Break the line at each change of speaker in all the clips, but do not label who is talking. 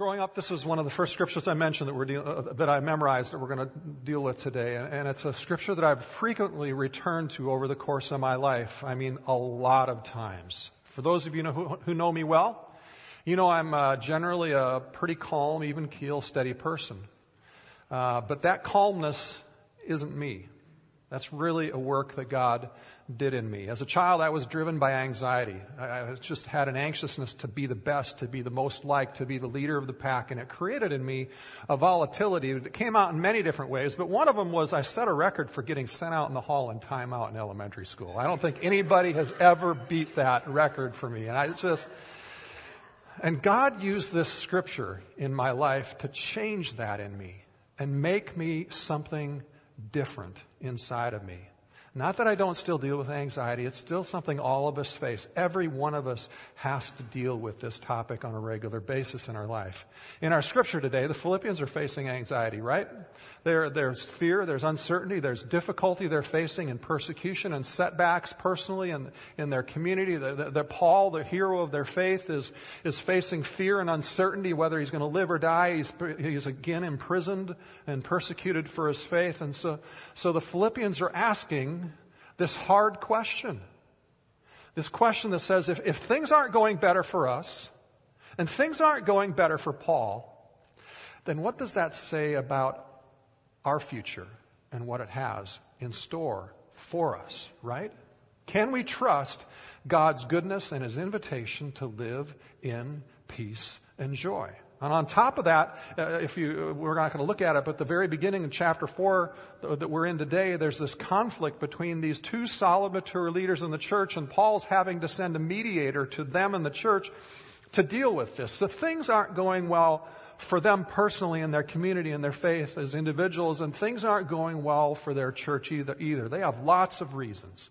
Growing up, this was one of the first scriptures I mentioned that, we're deal- uh, that I memorized that we're going to deal with today. And, and it's a scripture that I've frequently returned to over the course of my life. I mean, a lot of times. For those of you know, who, who, know me well, you know I'm uh, generally a pretty calm, even keel, steady person. Uh, but that calmness isn't me. That's really a work that God did in me. As a child, I was driven by anxiety. I just had an anxiousness to be the best, to be the most liked, to be the leader of the pack, and it created in me a volatility that came out in many different ways. But one of them was I set a record for getting sent out in the hall in timeout in elementary school. I don't think anybody has ever beat that record for me. And I just, and God used this scripture in my life to change that in me and make me something different inside of me. Not that I don't still deal with anxiety. It's still something all of us face. Every one of us has to deal with this topic on a regular basis in our life. In our scripture today, the Philippians are facing anxiety, right? There, there's fear, there's uncertainty, there's difficulty they're facing in persecution and setbacks personally and in their community. The, the, the Paul, the hero of their faith, is, is facing fear and uncertainty whether he's going to live or die. He's, he's again imprisoned and persecuted for his faith. And so, so the Philippians are asking this hard question. This question that says if, if things aren't going better for us, and things aren't going better for Paul, then what does that say about our future and what it has in store for us, right? Can we trust God's goodness and His invitation to live in peace and joy? And on top of that, uh, if you, we're not going to look at it, but the very beginning of chapter four that we're in today, there's this conflict between these two solid, mature leaders in the church, and Paul's having to send a mediator to them in the church to deal with this. So things aren't going well for them personally in their community and their faith as individuals, and things aren't going well for their church either. Either they have lots of reasons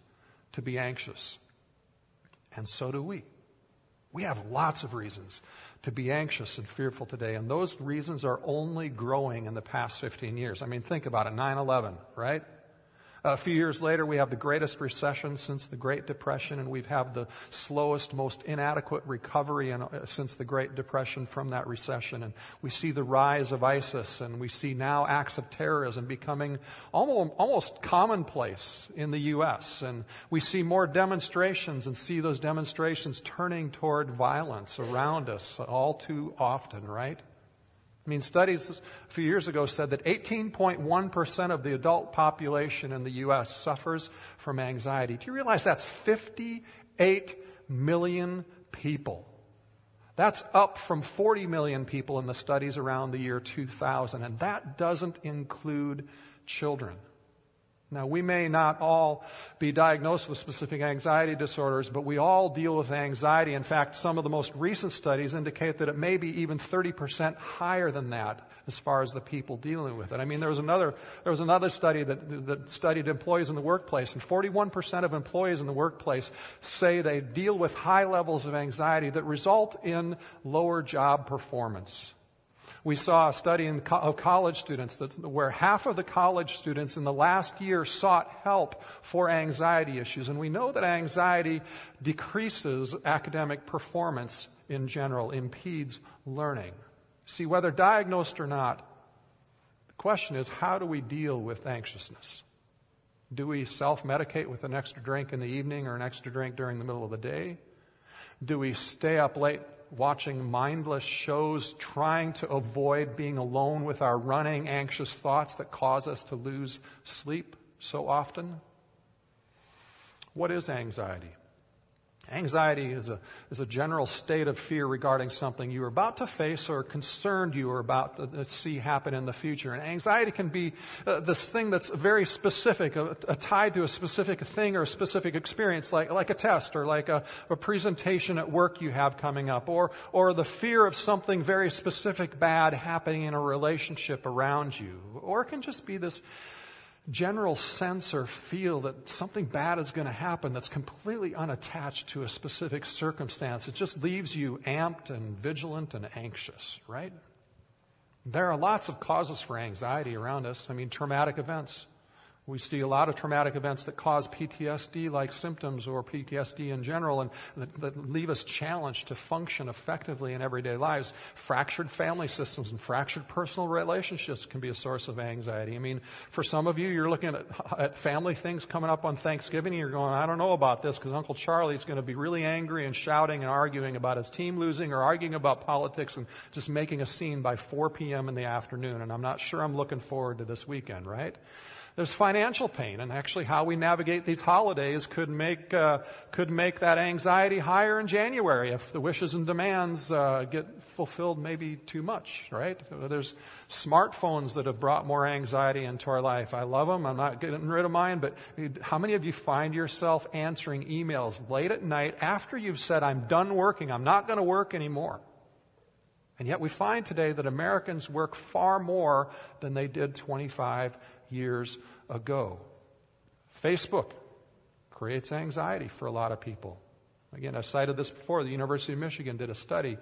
to be anxious, and so do we. We have lots of reasons to be anxious and fearful today, and those reasons are only growing in the past 15 years. I mean, think about it 9 11, right? A few years later, we have the greatest recession since the Great Depression, and we've had the slowest, most inadequate recovery in, uh, since the Great Depression from that recession. And we see the rise of ISIS, and we see now acts of terrorism becoming almost, almost commonplace in the U.S. And we see more demonstrations and see those demonstrations turning toward violence around us all too often, right? I mean, studies a few years ago said that 18.1% of the adult population in the U.S. suffers from anxiety. Do you realize that's 58 million people? That's up from 40 million people in the studies around the year 2000, and that doesn't include children. Now, we may not all be diagnosed with specific anxiety disorders, but we all deal with anxiety. In fact, some of the most recent studies indicate that it may be even 30% higher than that as far as the people dealing with it. I mean, there was another, there was another study that, that studied employees in the workplace, and 41% of employees in the workplace say they deal with high levels of anxiety that result in lower job performance. We saw a study of college students that, where half of the college students in the last year sought help for anxiety issues. And we know that anxiety decreases academic performance in general, impedes learning. See, whether diagnosed or not, the question is how do we deal with anxiousness? Do we self medicate with an extra drink in the evening or an extra drink during the middle of the day? Do we stay up late watching mindless shows, trying to avoid being alone with our running, anxious thoughts that cause us to lose sleep so often? What is anxiety? Anxiety is a, is a general state of fear regarding something you are about to face or concerned you are about to see happen in the future. And anxiety can be uh, this thing that's very specific, uh, uh, tied to a specific thing or a specific experience, like, like a test or like a, a presentation at work you have coming up, or, or the fear of something very specific bad happening in a relationship around you. Or it can just be this general sense or feel that something bad is going to happen that's completely unattached to a specific circumstance. It just leaves you amped and vigilant and anxious, right? There are lots of causes for anxiety around us. I mean, traumatic events, we see a lot of traumatic events that cause PTSD like symptoms or PTSD in general and that, that, leave us challenged to function effectively in everyday lives. Fractured family systems and fractured personal relationships can be a source of anxiety. I mean, for some of you, you're looking at, at family things coming up on Thanksgiving and you're going, I don't know about this because Uncle Charlie's going to be really angry and shouting and arguing about his team losing or arguing about politics and just making a scene by 4 p.m. in the afternoon. And I'm not sure I'm looking forward to this weekend, right? There's financial pain, and actually how we navigate these holidays could make uh, could make that anxiety higher in January if the wishes and demands uh, get fulfilled maybe too much. Right? There's smartphones that have brought more anxiety into our life. I love them. I'm not getting rid of mine, but how many of you find yourself answering emails late at night after you've said, "I'm done working. I'm not going to work anymore"? And yet we find today that Americans work far more than they did 25 years ago. Facebook creates anxiety for a lot of people. Again, I've cited this before. The University of Michigan did a study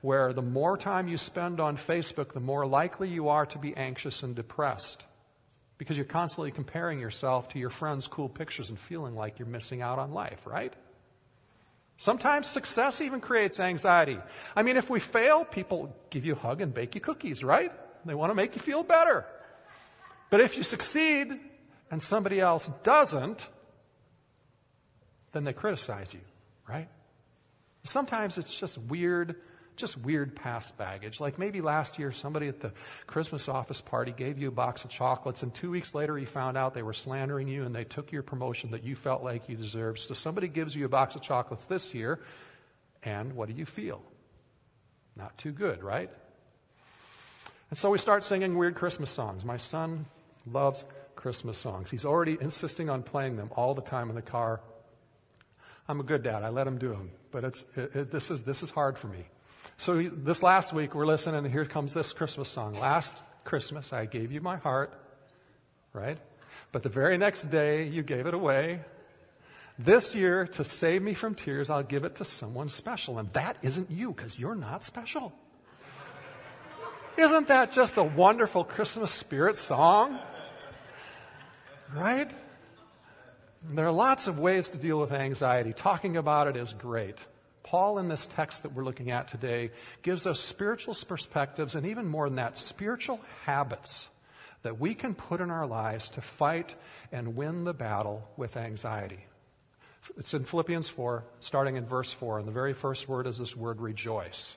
where the more time you spend on Facebook, the more likely you are to be anxious and depressed. Because you're constantly comparing yourself to your friends' cool pictures and feeling like you're missing out on life, right? Sometimes success even creates anxiety. I mean, if we fail, people give you a hug and bake you cookies, right? They want to make you feel better. But if you succeed and somebody else doesn't, then they criticize you, right? Sometimes it's just weird, just weird past baggage. Like maybe last year somebody at the Christmas office party gave you a box of chocolates and two weeks later you found out they were slandering you and they took your promotion that you felt like you deserved. So somebody gives you a box of chocolates this year and what do you feel? Not too good, right? And so we start singing weird Christmas songs. My son loves Christmas songs. He's already insisting on playing them all the time in the car. I'm a good dad. I let him do them, but it's it, it, this is this is hard for me. So he, this last week we're listening, and here comes this Christmas song. Last Christmas I gave you my heart, right? But the very next day you gave it away. This year, to save me from tears, I'll give it to someone special, and that isn't you because you're not special. Isn't that just a wonderful Christmas spirit song? Right? There are lots of ways to deal with anxiety. Talking about it is great. Paul, in this text that we're looking at today, gives us spiritual perspectives and even more than that, spiritual habits that we can put in our lives to fight and win the battle with anxiety. It's in Philippians 4, starting in verse 4, and the very first word is this word rejoice.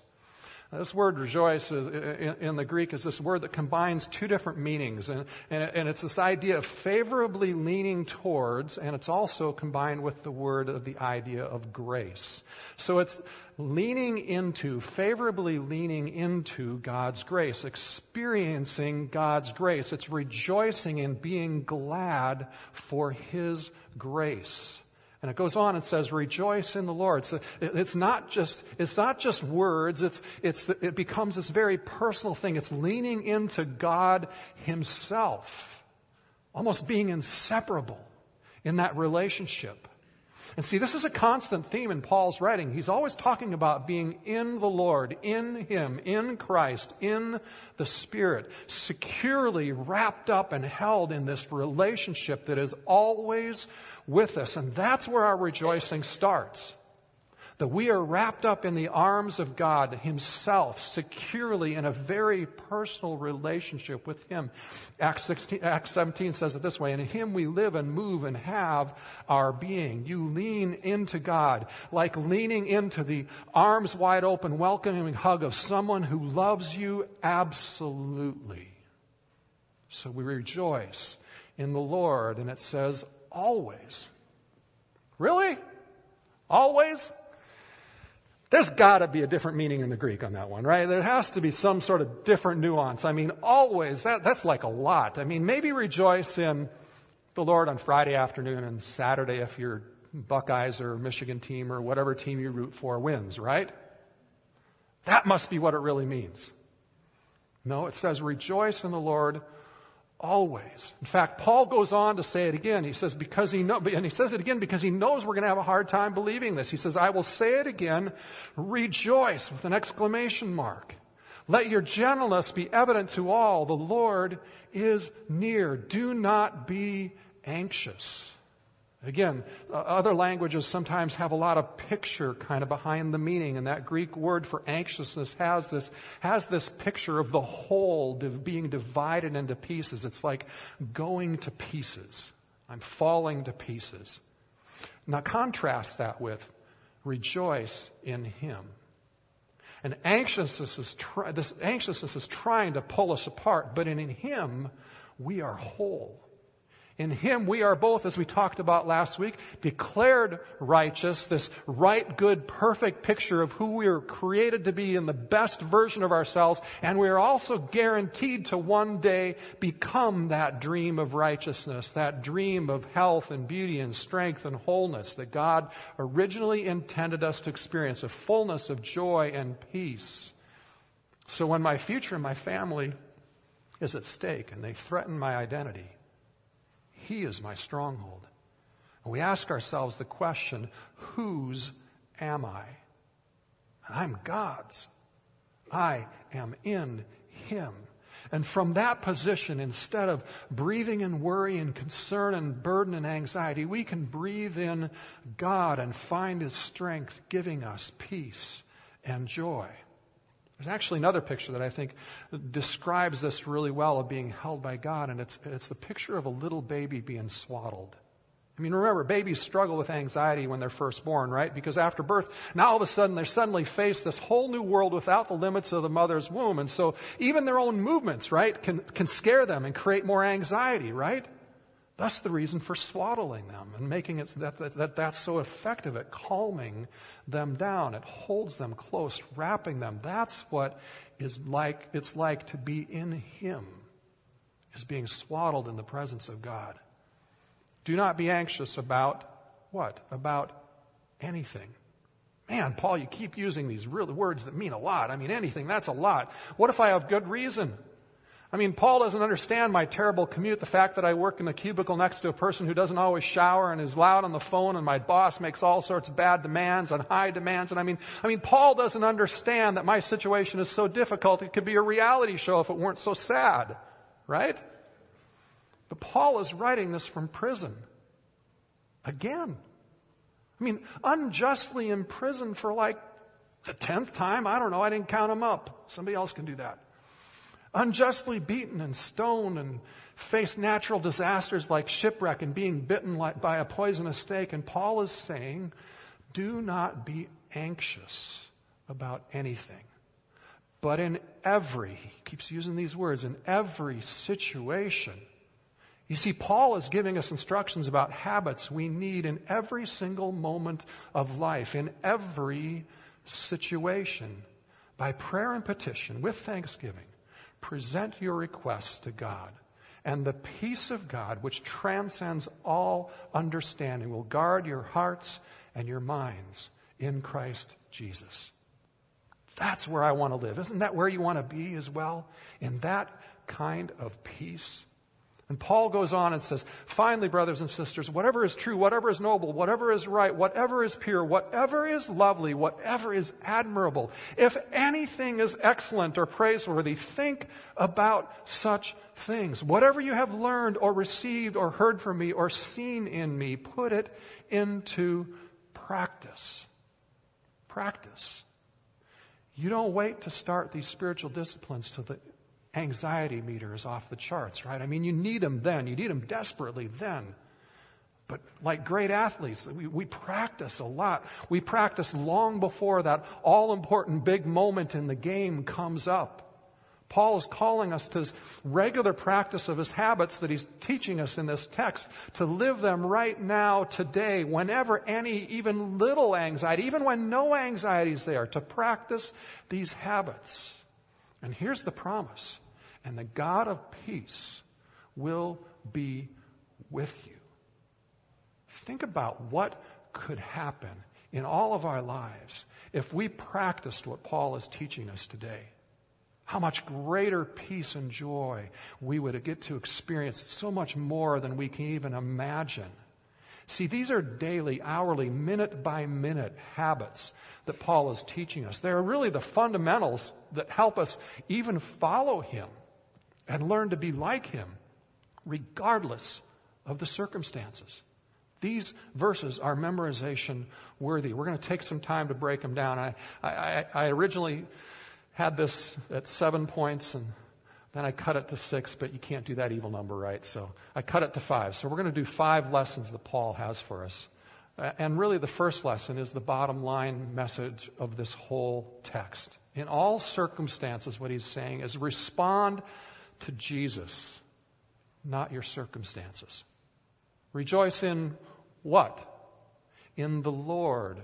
This word rejoice in the Greek is this word that combines two different meanings. And, and it's this idea of favorably leaning towards, and it's also combined with the word of the idea of grace. So it's leaning into, favorably leaning into God's grace, experiencing God's grace. It's rejoicing and being glad for His grace. And it goes on and says, rejoice in the Lord. So it's not just, it's not just words. It's, it's, it becomes this very personal thing. It's leaning into God Himself. Almost being inseparable in that relationship. And see, this is a constant theme in Paul's writing. He's always talking about being in the Lord, in Him, in Christ, in the Spirit, securely wrapped up and held in this relationship that is always with us. And that's where our rejoicing starts that we are wrapped up in the arms of God Himself, securely in a very personal relationship with Him. Acts, 16, Acts 17 says it this way, In Him we live and move and have our being. You lean into God, like leaning into the arms wide open, welcoming hug of someone who loves you absolutely. So we rejoice in the Lord, and it says always. Really? Always? There's got to be a different meaning in the Greek on that one, right? There has to be some sort of different nuance. I mean, always, that, that's like a lot. I mean, maybe rejoice in the Lord on Friday afternoon and Saturday if your Buckeyes or Michigan team or whatever team you root for wins, right? That must be what it really means. No, it says rejoice in the Lord always. In fact, Paul goes on to say it again. He says because he know, and he says it again because he knows we're going to have a hard time believing this. He says, I will say it again, rejoice with an exclamation mark. Let your gentleness be evident to all. The Lord is near. Do not be anxious. Again, uh, other languages sometimes have a lot of picture kind of behind the meaning, and that Greek word for anxiousness has this, has this picture of the whole being divided into pieces. It's like going to pieces. I'm falling to pieces. Now contrast that with rejoice in Him. And anxiousness is try, this anxiousness is trying to pull us apart, but in, in Him we are whole. In Him we are both, as we talked about last week, declared righteous, this right, good, perfect picture of who we are created to be in the best version of ourselves, and we are also guaranteed to one day become that dream of righteousness, that dream of health and beauty and strength and wholeness that God originally intended us to experience, a fullness of joy and peace. So when my future and my family is at stake and they threaten my identity, he is my stronghold. And we ask ourselves the question, whose am I? And I'm God's. I am in Him. And from that position, instead of breathing in worry and concern and burden and anxiety, we can breathe in God and find His strength giving us peace and joy. There's actually another picture that I think describes this really well of being held by God, and it's, it's the picture of a little baby being swaddled. I mean, remember, babies struggle with anxiety when they're first born, right? Because after birth, now all of a sudden they're suddenly faced this whole new world without the limits of the mother's womb. And so even their own movements, right, can, can scare them and create more anxiety, right? That's the reason for swaddling them and making it that, that, that that's so effective at calming them down. It holds them close, wrapping them. That's what is like, it's like to be in Him, is being swaddled in the presence of God. Do not be anxious about what? About anything. Man, Paul, you keep using these real words that mean a lot. I mean, anything, that's a lot. What if I have good reason? I mean, Paul doesn't understand my terrible commute, the fact that I work in the cubicle next to a person who doesn't always shower and is loud on the phone and my boss makes all sorts of bad demands and high demands. And I mean, I mean, Paul doesn't understand that my situation is so difficult it could be a reality show if it weren't so sad, right? But Paul is writing this from prison. Again. I mean, unjustly imprisoned for like the tenth time. I don't know. I didn't count them up. Somebody else can do that unjustly beaten and stoned and faced natural disasters like shipwreck and being bitten by a poisonous snake. And Paul is saying, do not be anxious about anything. But in every, he keeps using these words, in every situation, you see, Paul is giving us instructions about habits we need in every single moment of life, in every situation, by prayer and petition, with thanksgiving present your requests to God. And the peace of God, which transcends all understanding, will guard your hearts and your minds in Christ Jesus. That's where I want to live. Isn't that where you want to be as well? In that kind of peace and Paul goes on and says, finally, brothers and sisters, whatever is true, whatever is noble, whatever is right, whatever is pure, whatever is lovely, whatever is admirable, if anything is excellent or praiseworthy, think about such things. Whatever you have learned or received or heard from me or seen in me, put it into practice. Practice. You don't wait to start these spiritual disciplines to the anxiety meter is off the charts, right? I mean, you need them then. You need them desperately then. But like great athletes, we, we practice a lot. We practice long before that all important big moment in the game comes up. Paul is calling us to this regular practice of his habits that he's teaching us in this text to live them right now, today, whenever any, even little anxiety, even when no anxiety is there, to practice these habits. And here's the promise. And the God of peace will be with you. Think about what could happen in all of our lives if we practiced what Paul is teaching us today. How much greater peace and joy we would get to experience so much more than we can even imagine. See, these are daily, hourly, minute by minute habits that Paul is teaching us. They are really the fundamentals that help us even follow him and learn to be like him, regardless of the circumstances. These verses are memorization worthy. We're going to take some time to break them down. I, I, I originally had this at seven points and then I cut it to six, but you can't do that evil number, right? So I cut it to five. So we're going to do five lessons that Paul has for us. And really the first lesson is the bottom line message of this whole text. In all circumstances, what he's saying is respond to Jesus, not your circumstances. Rejoice in what? In the Lord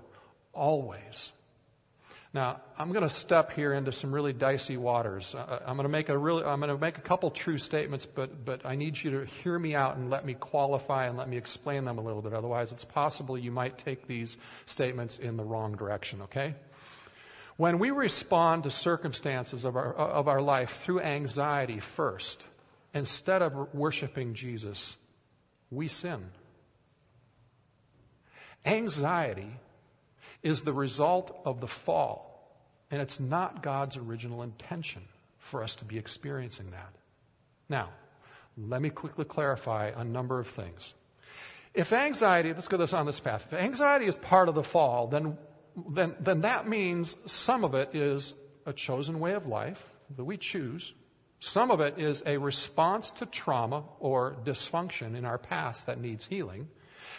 always. Now, I'm going to step here into some really dicey waters. I'm going to make a really, I'm going to make a couple true statements, but, but I need you to hear me out and let me qualify and let me explain them a little bit. Otherwise, it's possible you might take these statements in the wrong direction, okay? When we respond to circumstances of our, of our life through anxiety first, instead of worshiping Jesus, we sin. Anxiety is the result of the fall. And it's not God's original intention for us to be experiencing that. Now, let me quickly clarify a number of things. If anxiety, let's go this on this path. If anxiety is part of the fall, then, then, then that means some of it is a chosen way of life that we choose. Some of it is a response to trauma or dysfunction in our past that needs healing.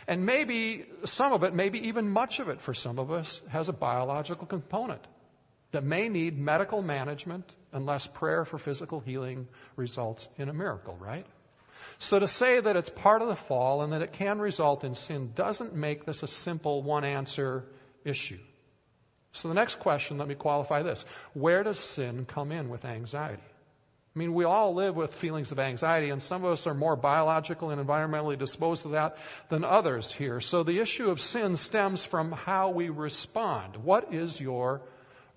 And maybe some of it, maybe even much of it for some of us, has a biological component that may need medical management unless prayer for physical healing results in a miracle, right? So to say that it's part of the fall and that it can result in sin doesn't make this a simple one answer issue. So the next question, let me qualify this. Where does sin come in with anxiety? I mean, we all live with feelings of anxiety, and some of us are more biological and environmentally disposed to that than others here. So the issue of sin stems from how we respond. What is your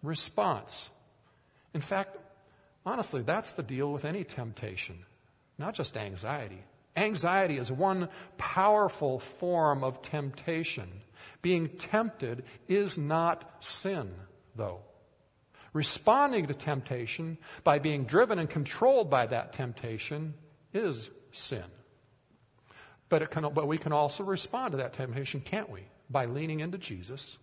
response? In fact, honestly, that's the deal with any temptation, not just anxiety. Anxiety is one powerful form of temptation. Being tempted is not sin, though. Responding to temptation by being driven and controlled by that temptation is sin. But, can, but we can also respond to that temptation, can't we? By leaning into Jesus,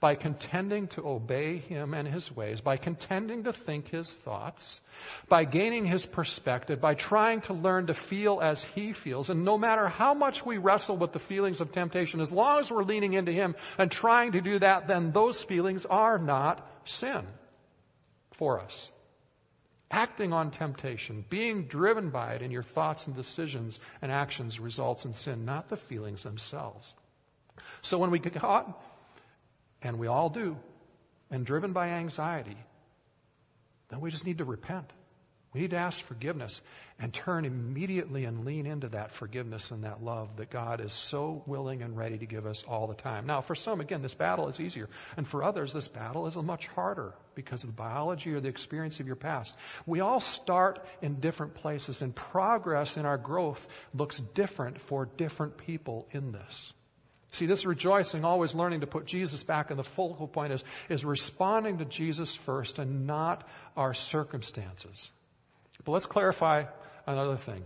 by contending to obey Him and His ways, by contending to think His thoughts, by gaining His perspective, by trying to learn to feel as He feels. And no matter how much we wrestle with the feelings of temptation, as long as we're leaning into Him and trying to do that, then those feelings are not sin for us. Acting on temptation, being driven by it in your thoughts and decisions and actions results in sin, not the feelings themselves. So when we get caught, and we all do, and driven by anxiety, then we just need to repent. We need to ask forgiveness and turn immediately and lean into that forgiveness and that love that God is so willing and ready to give us all the time. Now, for some, again, this battle is easier. And for others, this battle is much harder because of the biology or the experience of your past. We all start in different places, and progress in our growth looks different for different people in this. See, this rejoicing, always learning to put Jesus back in the focal point is, is responding to Jesus first and not our circumstances. But let's clarify another thing.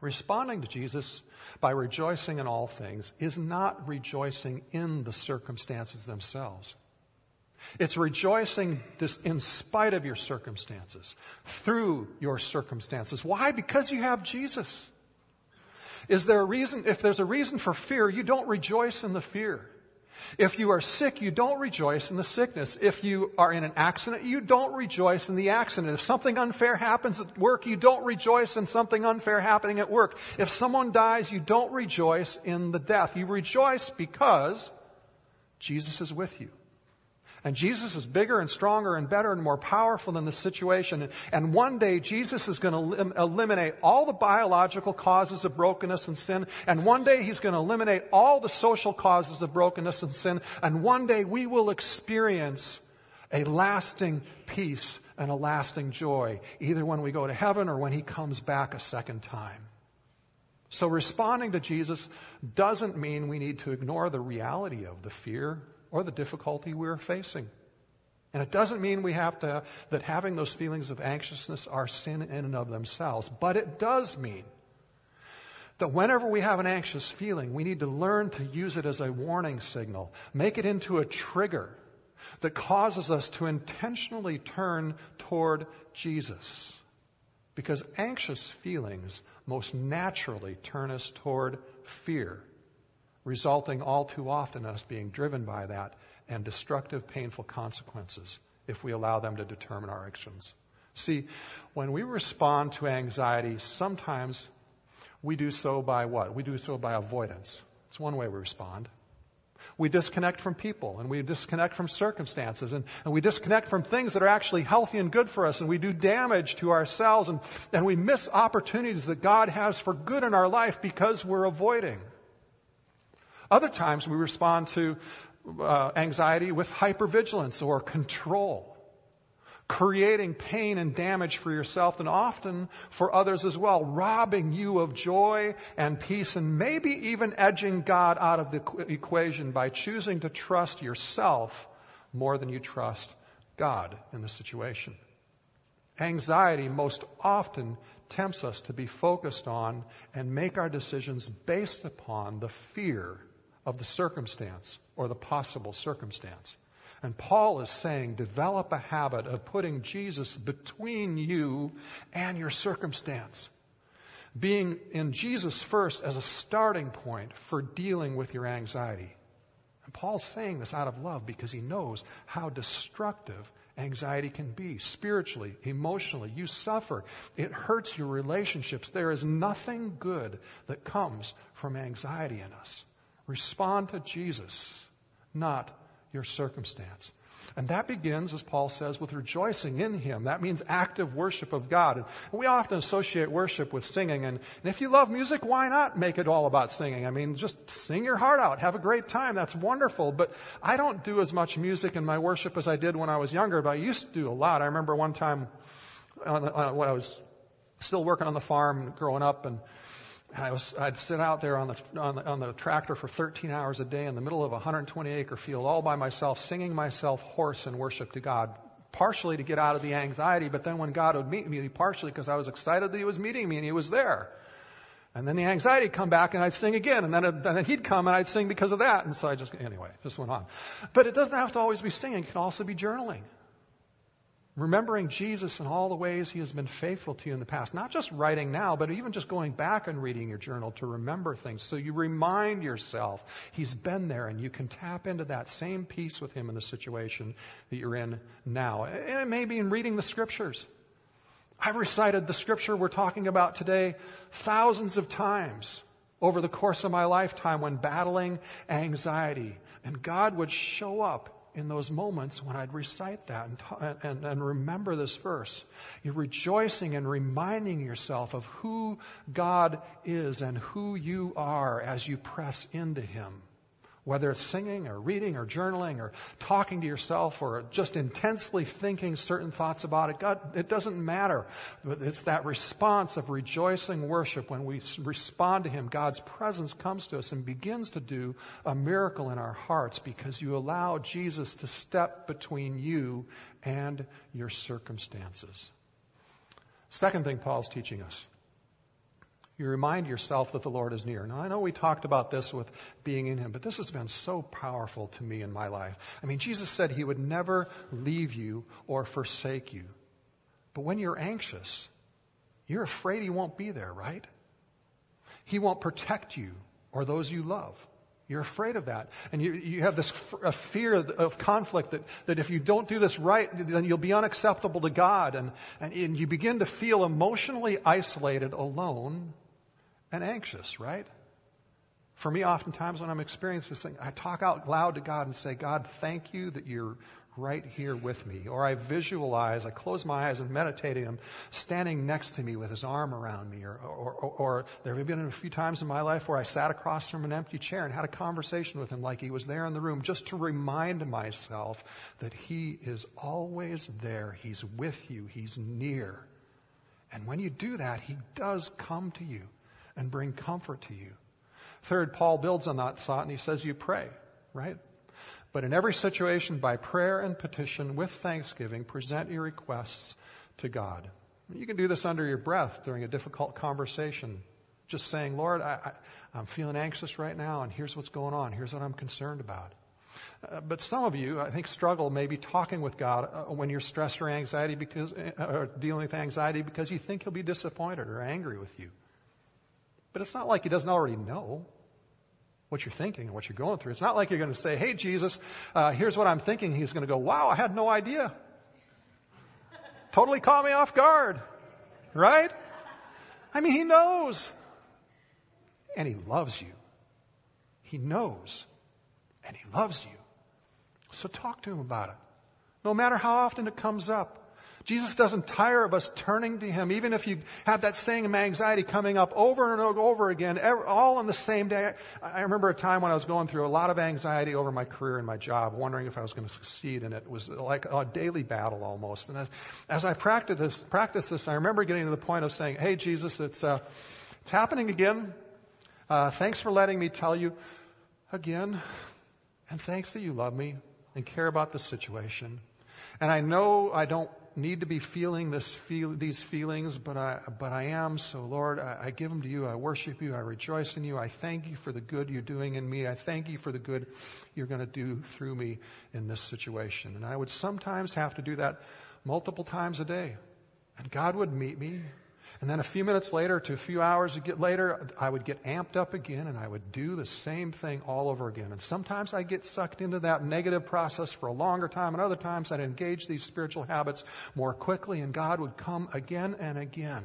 Responding to Jesus by rejoicing in all things is not rejoicing in the circumstances themselves. It's rejoicing in spite of your circumstances, through your circumstances. Why? Because you have Jesus. Is there a reason, if there's a reason for fear, you don't rejoice in the fear. If you are sick, you don't rejoice in the sickness. If you are in an accident, you don't rejoice in the accident. If something unfair happens at work, you don't rejoice in something unfair happening at work. If someone dies, you don't rejoice in the death. You rejoice because Jesus is with you. And Jesus is bigger and stronger and better and more powerful than the situation. And one day Jesus is going to elim- eliminate all the biological causes of brokenness and sin. And one day he's going to eliminate all the social causes of brokenness and sin. And one day we will experience a lasting peace and a lasting joy, either when we go to heaven or when he comes back a second time. So responding to Jesus doesn't mean we need to ignore the reality of the fear or the difficulty we're facing. And it doesn't mean we have to, that having those feelings of anxiousness are sin in and of themselves, but it does mean that whenever we have an anxious feeling, we need to learn to use it as a warning signal, make it into a trigger that causes us to intentionally turn toward Jesus. Because anxious feelings most naturally turn us toward fear resulting all too often in us being driven by that and destructive, painful consequences if we allow them to determine our actions. See, when we respond to anxiety, sometimes we do so by what? We do so by avoidance. It's one way we respond. We disconnect from people and we disconnect from circumstances and, and, we disconnect from things that are actually healthy and good for us and we do damage to ourselves and, and we miss opportunities that God has for good in our life because we're avoiding. Other times we respond to uh, anxiety with hypervigilance or control, creating pain and damage for yourself and often for others as well, robbing you of joy and peace and maybe even edging God out of the equation by choosing to trust yourself more than you trust God in the situation. Anxiety most often tempts us to be focused on and make our decisions based upon the fear of the circumstance or the possible circumstance. And Paul is saying, develop a habit of putting Jesus between you and your circumstance. Being in Jesus first as a starting point for dealing with your anxiety. And Paul's saying this out of love because he knows how destructive anxiety can be spiritually, emotionally. You suffer. It hurts your relationships. There is nothing good that comes from anxiety in us. Respond to Jesus, not your circumstance. And that begins, as Paul says, with rejoicing in Him. That means active worship of God. And we often associate worship with singing. And, and, if you love music, why not make it all about singing? I mean, just sing your heart out. Have a great time. That's wonderful. But I don't do as much music in my worship as I did when I was younger, but I used to do a lot. I remember one time on, on, when I was still working on the farm growing up and I was, I'd sit out there on the, on the, on the tractor for 13 hours a day in the middle of a 120 acre field all by myself, singing myself hoarse in worship to God. Partially to get out of the anxiety, but then when God would meet me, partially because I was excited that He was meeting me and He was there. And then the anxiety come back and I'd sing again. And then, and then he'd come and I'd sing because of that. And so I just, anyway, just went on. But it doesn't have to always be singing. It can also be journaling. Remembering Jesus and all the ways he has been faithful to you in the past. Not just writing now, but even just going back and reading your journal to remember things. So you remind yourself he's been there and you can tap into that same peace with him in the situation that you're in now. And it may be in reading the scriptures. I've recited the scripture we're talking about today thousands of times over the course of my lifetime when battling anxiety. And God would show up in those moments when I'd recite that and, and, and remember this verse. You're rejoicing and reminding yourself of who God is and who you are as you press into Him whether it's singing or reading or journaling or talking to yourself or just intensely thinking certain thoughts about it, God, it doesn't matter. But it's that response of rejoicing worship when we respond to Him. God's presence comes to us and begins to do a miracle in our hearts because you allow Jesus to step between you and your circumstances. Second thing Paul's teaching us you remind yourself that the Lord is near. Now, I know we talked about this with being in Him, but this has been so powerful to me in my life. I mean, Jesus said He would never leave you or forsake you. But when you're anxious, you're afraid He won't be there, right? He won't protect you or those you love. You're afraid of that. And you, you have this fear of conflict that, that if you don't do this right, then you'll be unacceptable to God. And, and, and you begin to feel emotionally isolated, alone, and anxious, right? For me, oftentimes when I'm experiencing this thing, I talk out loud to God and say, God, thank you that you're right here with me. Or I visualize, I close my eyes and meditating him standing next to me with his arm around me. Or, or, or, or, there have been a few times in my life where I sat across from an empty chair and had a conversation with him like he was there in the room just to remind myself that he is always there. He's with you. He's near. And when you do that, he does come to you and bring comfort to you. Third, Paul builds on that thought and he says you pray, right? But in every situation, by prayer and petition with thanksgiving, present your requests to God. You can do this under your breath during a difficult conversation. Just saying, Lord, I, am feeling anxious right now, and here's what's going on. Here's what I'm concerned about. Uh, but some of you, I think, struggle maybe talking with God uh, when you're stressed or anxiety because, uh, or dealing with anxiety because you think He'll be disappointed or angry with you. But it's not like He doesn't already know what you're thinking and what you're going through. It's not like you're going to say, hey, Jesus, uh, here's what I'm thinking. He's going to go, wow, I had no idea. totally caught me off guard. Right? I mean, he knows. And he loves you. He knows. And he loves you. So talk to him about it. No matter how often it comes up. Jesus doesn't tire of us turning to Him, even if you have that same anxiety coming up over and over again, all on the same day. I remember a time when I was going through a lot of anxiety over my career and my job, wondering if I was going to succeed, and it was like a daily battle almost. And as, I practiced this, practiced this, I remember getting to the point of saying, "Hey, Jesus, it's uh, it's happening again. Uh, thanks for letting me tell you again, and thanks that you love me and care about the situation." And I know I don't need to be feeling this feel, these feelings, but I, but I am. So Lord, I, I give them to you. I worship you. I rejoice in you. I thank you for the good you're doing in me. I thank you for the good you're going to do through me in this situation. And I would sometimes have to do that multiple times a day. And God would meet me and then a few minutes later to a few hours later, I would get amped up again and I would do the same thing all over again. And sometimes I get sucked into that negative process for a longer time and other times I'd engage these spiritual habits more quickly and God would come again and again.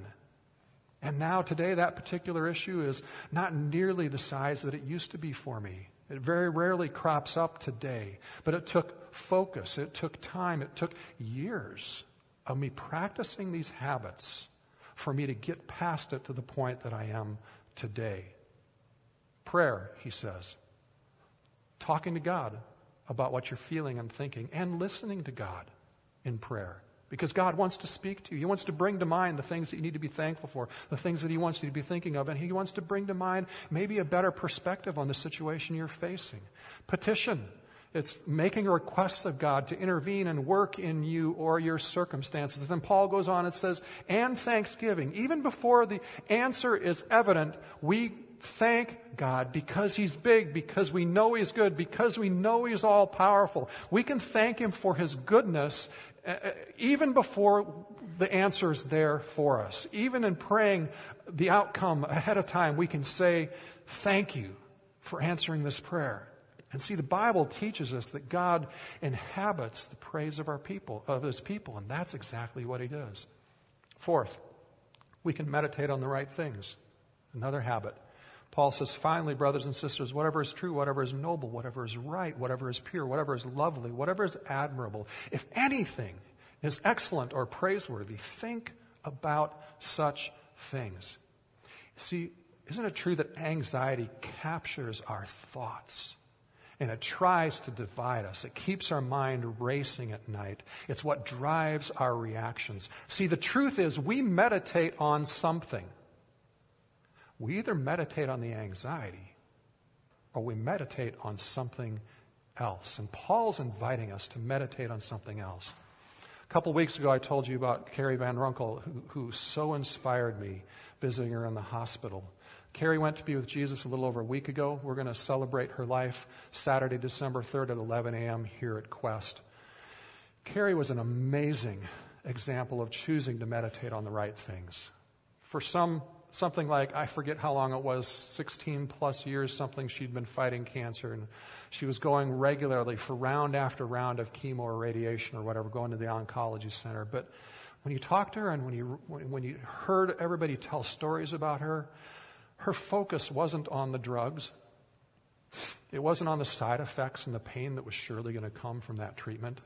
And now today that particular issue is not nearly the size that it used to be for me. It very rarely crops up today, but it took focus. It took time. It took years of me practicing these habits for me to get past it to the point that I am today. Prayer, he says. Talking to God about what you're feeling and thinking and listening to God in prayer. Because God wants to speak to you. He wants to bring to mind the things that you need to be thankful for, the things that He wants you to be thinking of, and He wants to bring to mind maybe a better perspective on the situation you're facing. Petition. It's making requests of God to intervene and work in you or your circumstances. Then Paul goes on and says, and thanksgiving. Even before the answer is evident, we thank God because He's big, because we know He's good, because we know He's all powerful. We can thank Him for His goodness uh, uh, even before the answer is there for us. Even in praying the outcome ahead of time, we can say, thank you for answering this prayer. And see, the Bible teaches us that God inhabits the praise of our people, of his people, and that's exactly what he does. Fourth, we can meditate on the right things. Another habit. Paul says, finally, brothers and sisters, whatever is true, whatever is noble, whatever is right, whatever is pure, whatever is lovely, whatever is admirable, if anything is excellent or praiseworthy, think about such things. See, isn't it true that anxiety captures our thoughts? And it tries to divide us. It keeps our mind racing at night. It's what drives our reactions. See, the truth is we meditate on something. We either meditate on the anxiety or we meditate on something else. And Paul's inviting us to meditate on something else. A couple weeks ago, I told you about Carrie Van Runkel, who, who so inspired me visiting her in the hospital. Carrie went to be with Jesus a little over a week ago. We're going to celebrate her life Saturday, December 3rd at 11 a.m. here at Quest. Carrie was an amazing example of choosing to meditate on the right things. For some something like, I forget how long it was, 16 plus years, something she'd been fighting cancer. And she was going regularly for round after round of chemo or radiation or whatever, going to the oncology center. But when you talked to her and when you, when you heard everybody tell stories about her, her focus wasn't on the drugs. It wasn't on the side effects and the pain that was surely going to come from that treatment.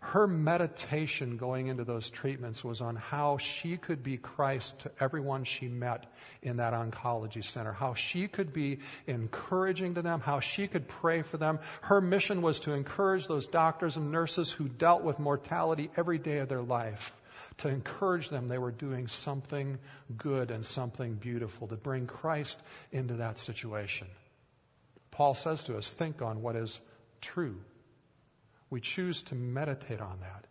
Her meditation going into those treatments was on how she could be Christ to everyone she met in that oncology center, how she could be encouraging to them, how she could pray for them. Her mission was to encourage those doctors and nurses who dealt with mortality every day of their life to encourage them they were doing something good and something beautiful, to bring Christ into that situation. Paul says to us, think on what is true. We choose to meditate on that.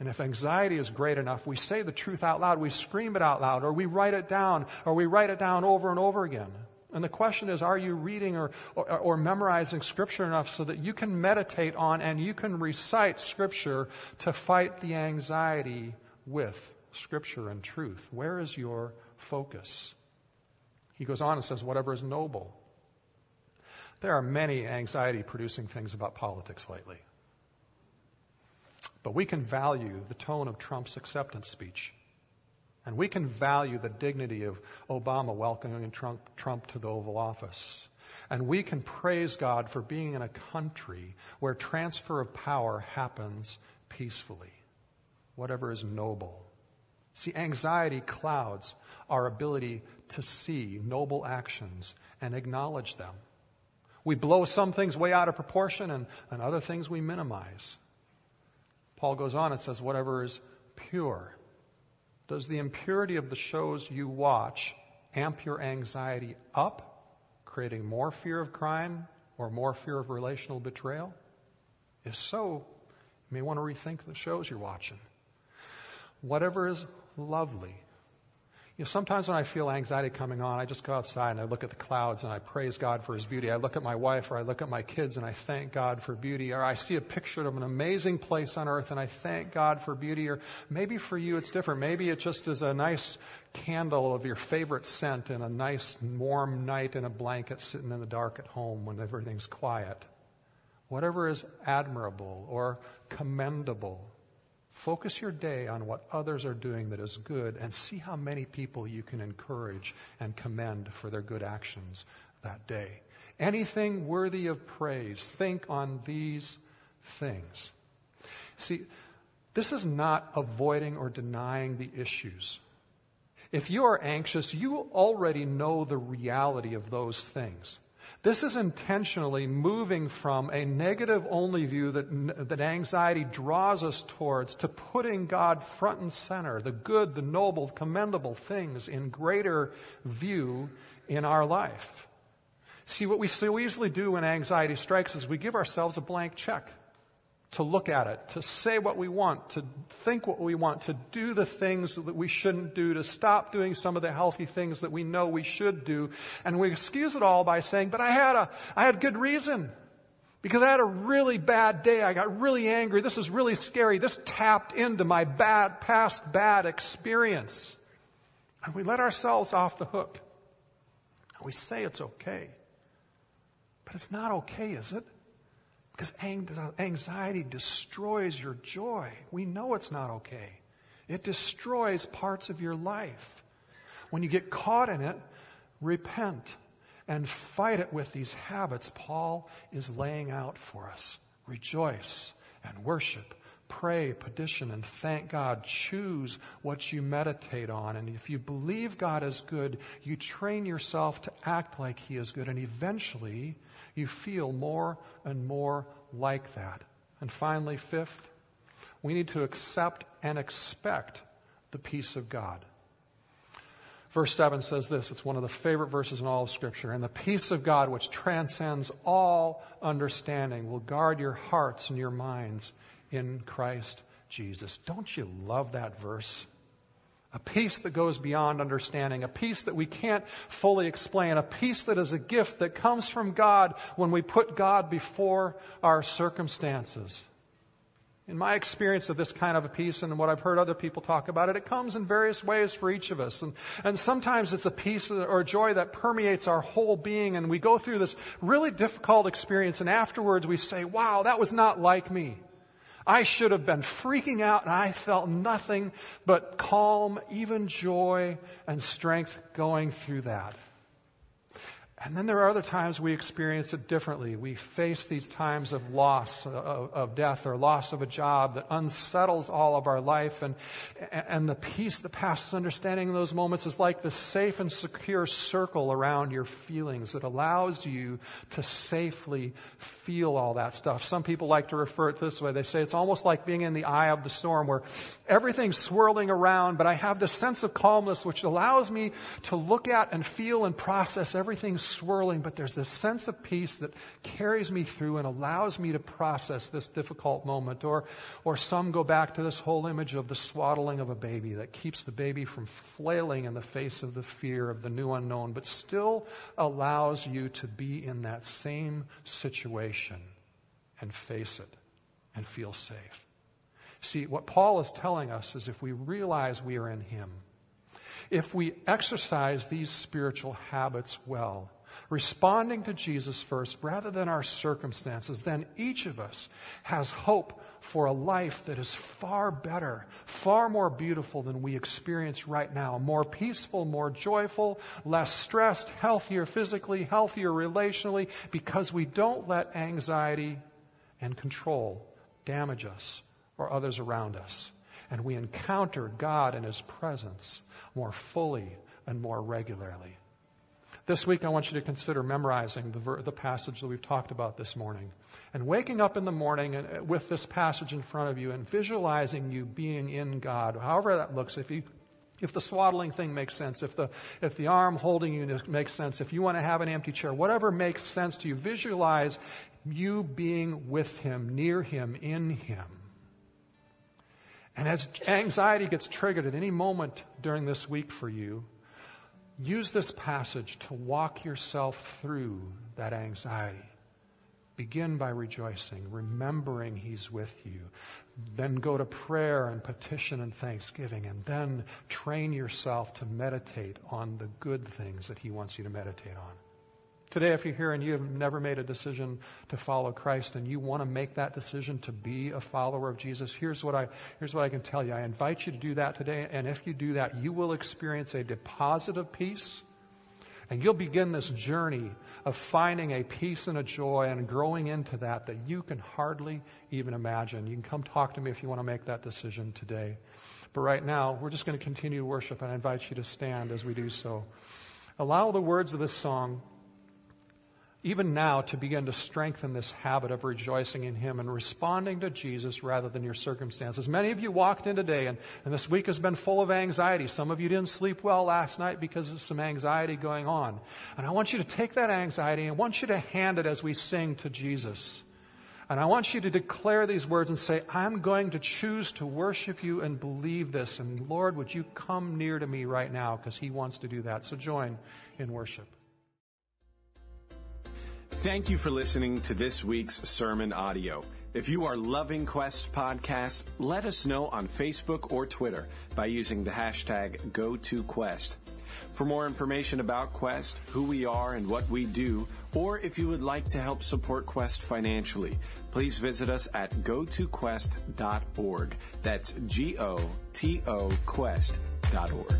And if anxiety is great enough, we say the truth out loud, we scream it out loud, or we write it down, or we write it down over and over again. And the question is, are you reading or, or, or, memorizing scripture enough so that you can meditate on and you can recite scripture to fight the anxiety with scripture and truth? Where is your focus? He goes on and says, whatever is noble, there are many anxiety producing things about politics lately. But we can value the tone of Trump's acceptance speech. And we can value the dignity of Obama welcoming Trump, Trump, to the Oval Office. And we can praise God for being in a country where transfer of power happens peacefully, whatever is noble. See, anxiety clouds our ability to see noble actions and acknowledge them. We blow some things way out of proportion and, and other things we minimize. Paul goes on and says, whatever is pure. Does the impurity of the shows you watch amp your anxiety up, creating more fear of crime or more fear of relational betrayal? If so, you may want to rethink the shows you're watching. Whatever is lovely, you know, sometimes when I feel anxiety coming on, I just go outside and I look at the clouds and I praise God for His beauty. I look at my wife or I look at my kids and I thank God for beauty. Or I see a picture of an amazing place on earth and I thank God for beauty. Or maybe for you it's different. Maybe it just is a nice candle of your favorite scent and a nice warm night in a blanket sitting in the dark at home when everything's quiet. Whatever is admirable or commendable Focus your day on what others are doing that is good and see how many people you can encourage and commend for their good actions that day. Anything worthy of praise, think on these things. See, this is not avoiding or denying the issues. If you are anxious, you already know the reality of those things. This is intentionally moving from a negative only view that, that anxiety draws us towards to putting God front and center, the good, the noble, commendable things in greater view in our life. See, what we so easily do when anxiety strikes is we give ourselves a blank check to look at it, to say what we want, to think what we want, to do the things that we shouldn't do, to stop doing some of the healthy things that we know we should do. And we excuse it all by saying, but I had a, I had good reason. Because I had a really bad day. I got really angry. This is really scary. This tapped into my bad, past bad experience. And we let ourselves off the hook. And we say it's okay. But it's not okay, is it? Because anxiety destroys your joy. We know it's not okay. It destroys parts of your life. When you get caught in it, repent and fight it with these habits Paul is laying out for us. Rejoice and worship. Pray, petition, and thank God. Choose what you meditate on. And if you believe God is good, you train yourself to act like He is good. And eventually, you feel more and more like that. And finally, fifth, we need to accept and expect the peace of God. Verse 7 says this, it's one of the favorite verses in all of Scripture. And the peace of God, which transcends all understanding, will guard your hearts and your minds in Christ Jesus. Don't you love that verse? A peace that goes beyond understanding, a peace that we can't fully explain, a peace that is a gift that comes from God when we put God before our circumstances. In my experience of this kind of a peace and what I've heard other people talk about it, it comes in various ways for each of us. And, and sometimes it's a peace or joy that permeates our whole being and we go through this really difficult experience and afterwards we say, wow, that was not like me. I should have been freaking out and I felt nothing but calm, even joy and strength going through that. And then there are other times we experience it differently. We face these times of loss, uh, of, of, death, or loss of a job that unsettles all of our life. And, and the peace that passes understanding in those moments is like the safe and secure circle around your feelings that allows you to safely feel all that stuff. Some people like to refer it this way. They say it's almost like being in the eye of the storm where everything's swirling around, but I have this sense of calmness which allows me to look at and feel and process everything swirling, but there's this sense of peace that carries me through and allows me to process this difficult moment. Or, or some go back to this whole image of the swaddling of a baby that keeps the baby from flailing in the face of the fear of the new unknown, but still allows you to be in that same situation and face it and feel safe. See, what Paul is telling us is if we realize we are in Him, if we exercise these spiritual habits well, responding to Jesus first rather than our circumstances, then each of us has hope for a life that is far better, far more beautiful than we experience right now. More peaceful, more joyful, less stressed, healthier physically, healthier relationally, because we don't let anxiety and control damage us or others around us. And we encounter God and His presence more fully and more regularly. This week, I want you to consider memorizing the, ver- the passage that we've talked about this morning. And waking up in the morning and, uh, with this passage in front of you and visualizing you being in God, however that looks. If you if the swaddling thing makes sense, if the, if the arm holding you makes sense, if you want to have an empty chair, whatever makes sense to you, visualize you being with Him, near Him, in Him. And as anxiety gets triggered at any moment during this week for you, Use this passage to walk yourself through that anxiety. Begin by rejoicing, remembering He's with you. Then go to prayer and petition and thanksgiving, and then train yourself to meditate on the good things that He wants you to meditate on. Today, if you're here and you have never made a decision to follow Christ and you want to make that decision to be a follower of Jesus, here's what I, here's what I can tell you. I invite you to do that today. And if you do that, you will experience a deposit of peace and you'll begin this journey of finding a peace and a joy and growing into that that you can hardly even imagine. You can come talk to me if you want to make that decision today. But right now, we're just going to continue to worship and I invite you to stand as we do so. Allow the words of this song even now to begin to strengthen this habit of rejoicing in Him and responding to Jesus rather than your circumstances. Many of you walked in today and, and this week has been full of anxiety. Some of you didn't sleep well last night because of some anxiety going on. And I want you to take that anxiety and I want you to hand it as we sing to Jesus. And I want you to declare these words and say, I'm going to choose to worship you and believe this. And Lord, would you come near to me right now because He wants to do that. So join in worship.
Thank you for listening to this week's sermon audio. If you are loving Quest podcast, let us know on Facebook or Twitter by using the hashtag GoToQuest. For more information about Quest, who we are and what we do, or if you would like to help support Quest financially, please visit us at gotoquest.org. That's G-O-T-O Quest.org.